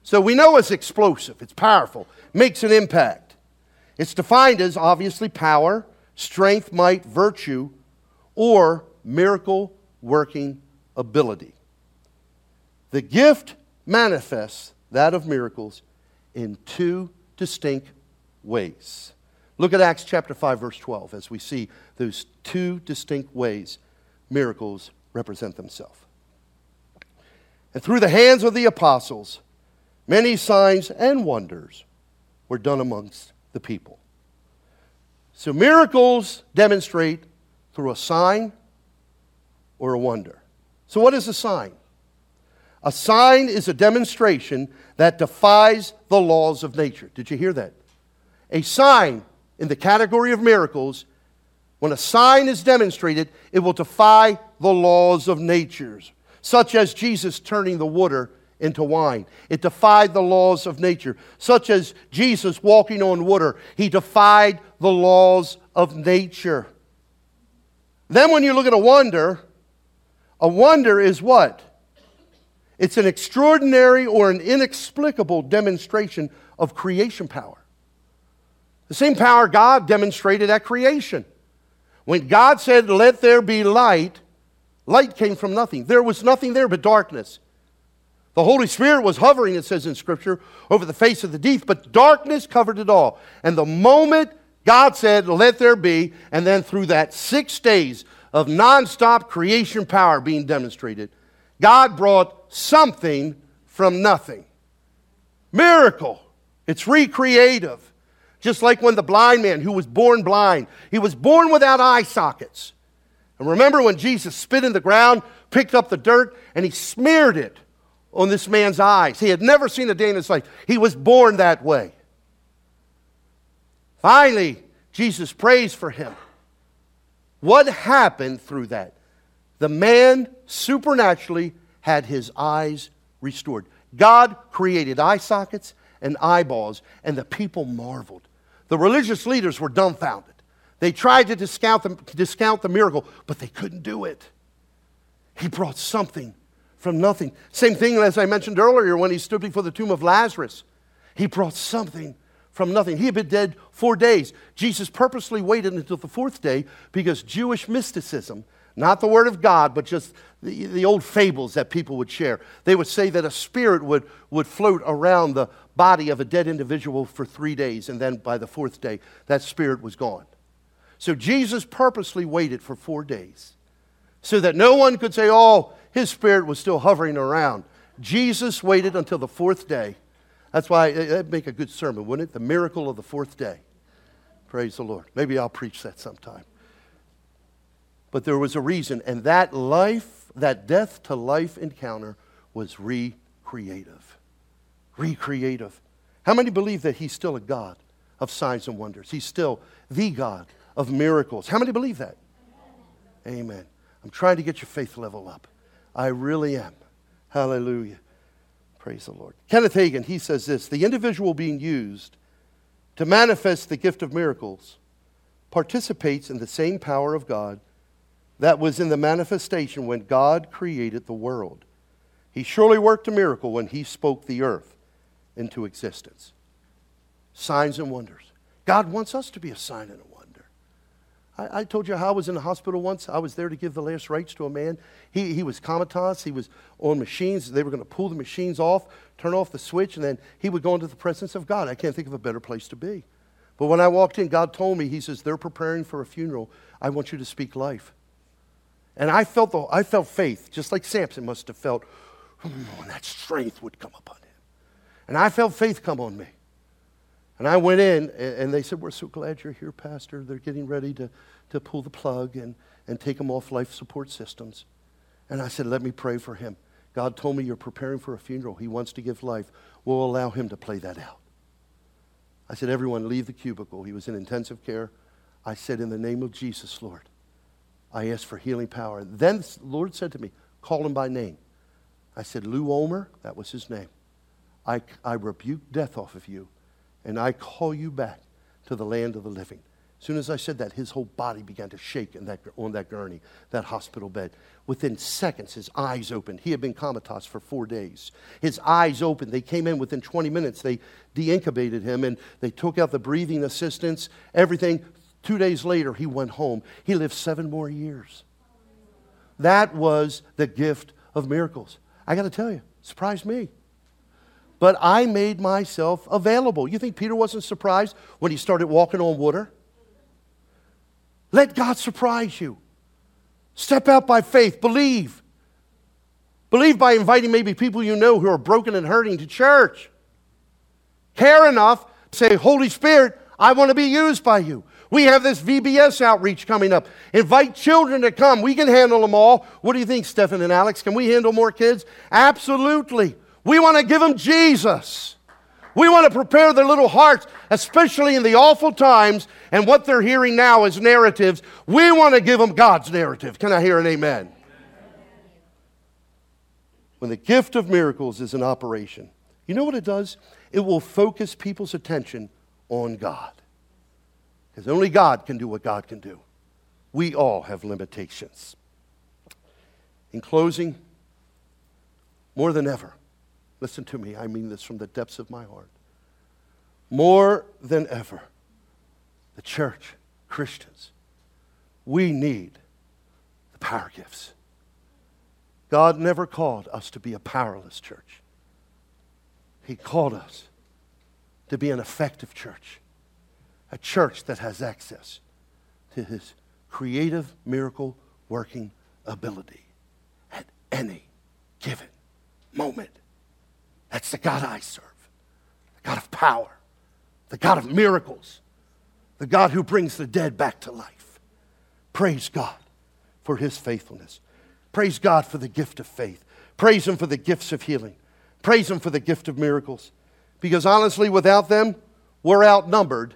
So we know it's explosive, it's powerful, makes an impact. It's defined as obviously power, strength, might, virtue, or miracle working ability. The gift manifests that of miracles in two distinct ways. Look at Acts chapter 5, verse 12, as we see those two distinct ways miracles represent themselves. And through the hands of the apostles, many signs and wonders were done amongst the people. So miracles demonstrate through a sign or a wonder. So, what is a sign? A sign is a demonstration that defies the laws of nature. Did you hear that? A sign in the category of miracles, when a sign is demonstrated, it will defy the laws of nature, such as Jesus turning the water into wine. It defied the laws of nature, such as Jesus walking on water. He defied the laws of nature. Then, when you look at a wonder, a wonder is what? It's an extraordinary or an inexplicable demonstration of creation power. The same power God demonstrated at creation. When God said, Let there be light, light came from nothing. There was nothing there but darkness. The Holy Spirit was hovering, it says in Scripture, over the face of the deep, but darkness covered it all. And the moment God said, Let there be, and then through that six days of nonstop creation power being demonstrated, God brought something from nothing. Miracle. It's recreative. Just like when the blind man who was born blind, he was born without eye sockets. And remember when Jesus spit in the ground, picked up the dirt, and he smeared it on this man's eyes. He had never seen a day in his life. He was born that way. Finally, Jesus prays for him. What happened through that? The man supernaturally had his eyes restored. God created eye sockets and eyeballs, and the people marveled. The religious leaders were dumbfounded. They tried to discount discount the miracle, but they couldn't do it. He brought something from nothing. Same thing as I mentioned earlier when he stood before the tomb of Lazarus. He brought something from nothing. He had been dead four days. Jesus purposely waited until the fourth day because Jewish mysticism, not the Word of God, but just the, the old fables that people would share, they would say that a spirit would, would float around the body of a dead individual for three days, and then by the fourth day, that spirit was gone. So Jesus purposely waited for four days so that no one could say, oh, his spirit was still hovering around. Jesus waited until the fourth day. That's why eh, that'd make a good sermon, wouldn't it? The miracle of the fourth day. Praise the Lord. Maybe I'll preach that sometime. But there was a reason, and that life, that death to life encounter was recreative. Recreative. How many believe that he's still a God of signs and wonders? He's still the God of miracles. How many believe that? Amen. I'm trying to get your faith level up. I really am. Hallelujah. Praise the Lord. Kenneth Hagin, he says this the individual being used to manifest the gift of miracles participates in the same power of God that was in the manifestation when God created the world. He surely worked a miracle when he spoke the earth into existence. Signs and wonders. God wants us to be a sign and a I, I, told you how I was in the hospital once. I was there to give the last rites to a man. He, he was comatose. He was on machines. They were going to pull the machines off, turn off the switch, and then he would go into the presence of God. I can't think of a better place to be. But when I walked in, God told me, He says, They're preparing for a funeral. I want you to speak life. And I felt, the, I felt faith, just like Samson must have felt, and that strength would come upon him. And I felt faith come on me. And I went in, and they said, We're so glad you're here, Pastor. They're getting ready to, to pull the plug and, and take him off life support systems. And I said, Let me pray for him. God told me you're preparing for a funeral. He wants to give life. We'll allow him to play that out. I said, Everyone, leave the cubicle. He was in intensive care. I said, In the name of Jesus, Lord, I ask for healing power. Then the Lord said to me, Call him by name. I said, Lou Omer, that was his name. I, I rebuke death off of you and I call you back to the land of the living. As soon as I said that, his whole body began to shake that, on that gurney, that hospital bed. Within seconds, his eyes opened. He had been comatose for four days. His eyes opened. They came in within 20 minutes. They deincubated him and they took out the breathing assistance, everything. Two days later, he went home. He lived seven more years. That was the gift of miracles. I got to tell you, surprised me. But I made myself available. You think Peter wasn't surprised when he started walking on water? Let God surprise you. Step out by faith. Believe. Believe by inviting maybe people you know who are broken and hurting to church. Care enough to say, Holy Spirit, I want to be used by you. We have this VBS outreach coming up. Invite children to come. We can handle them all. What do you think, Stephen and Alex? Can we handle more kids? Absolutely. We want to give them Jesus. We want to prepare their little hearts, especially in the awful times and what they're hearing now as narratives. We want to give them God's narrative. Can I hear an amen? When the gift of miracles is in operation, you know what it does? It will focus people's attention on God. Because only God can do what God can do. We all have limitations. In closing, more than ever, Listen to me, I mean this from the depths of my heart. More than ever, the church, Christians, we need the power gifts. God never called us to be a powerless church. He called us to be an effective church, a church that has access to His creative, miracle working ability at any given moment. That's the God I serve. The God of power, the God of miracles, the God who brings the dead back to life. Praise God for his faithfulness. Praise God for the gift of faith. Praise him for the gifts of healing. Praise him for the gift of miracles. Because honestly, without them, we're outnumbered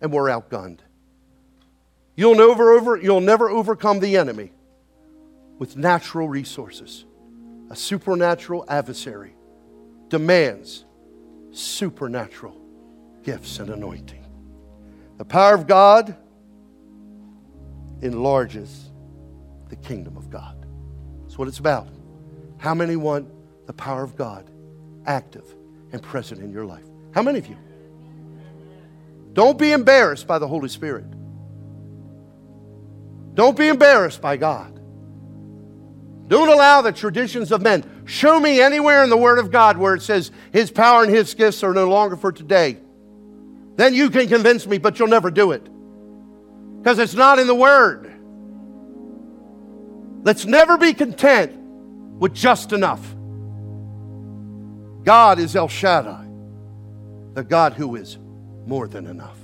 and we're outgunned. You'll never, over, you'll never overcome the enemy with natural resources. A supernatural adversary demands supernatural gifts and anointing. The power of God enlarges the kingdom of God. That's what it's about. How many want the power of God active and present in your life? How many of you? Don't be embarrassed by the Holy Spirit. Don't be embarrassed by God. Don't allow the traditions of men. Show me anywhere in the Word of God where it says His power and His gifts are no longer for today. Then you can convince me, but you'll never do it. Because it's not in the Word. Let's never be content with just enough. God is El Shaddai, the God who is more than enough.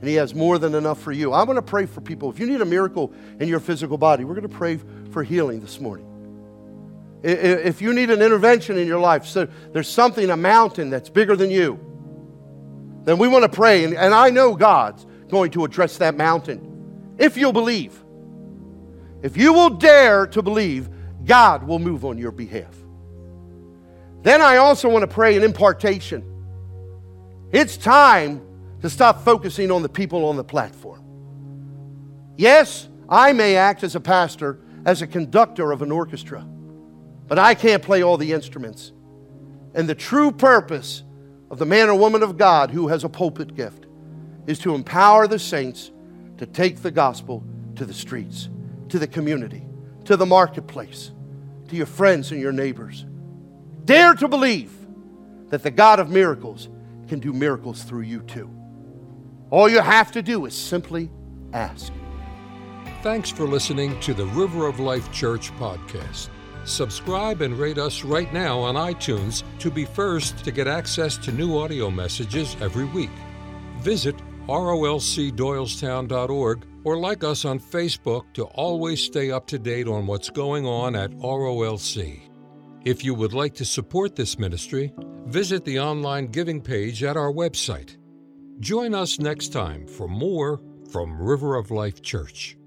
And He has more than enough for you. I'm going to pray for people. If you need a miracle in your physical body, we're going to pray for healing this morning. If you need an intervention in your life, so there's something, a mountain that's bigger than you, then we want to pray. And, and I know God's going to address that mountain if you'll believe. If you will dare to believe, God will move on your behalf. Then I also want to pray an impartation. It's time to stop focusing on the people on the platform. Yes, I may act as a pastor, as a conductor of an orchestra, but I can't play all the instruments. And the true purpose of the man or woman of God who has a pulpit gift is to empower the saints to take the gospel to the streets, to the community, to the marketplace, to your friends and your neighbors. Dare to believe that the God of miracles can do miracles through you too. All you have to do is simply ask. Thanks for listening to the River of Life Church podcast. Subscribe and rate us right now on iTunes to be first to get access to new audio messages every week. Visit rolcdoylestown.org or like us on Facebook to always stay up to date on what's going on at ROLC. If you would like to support this ministry, visit the online giving page at our website Join us next time for more from River of Life Church.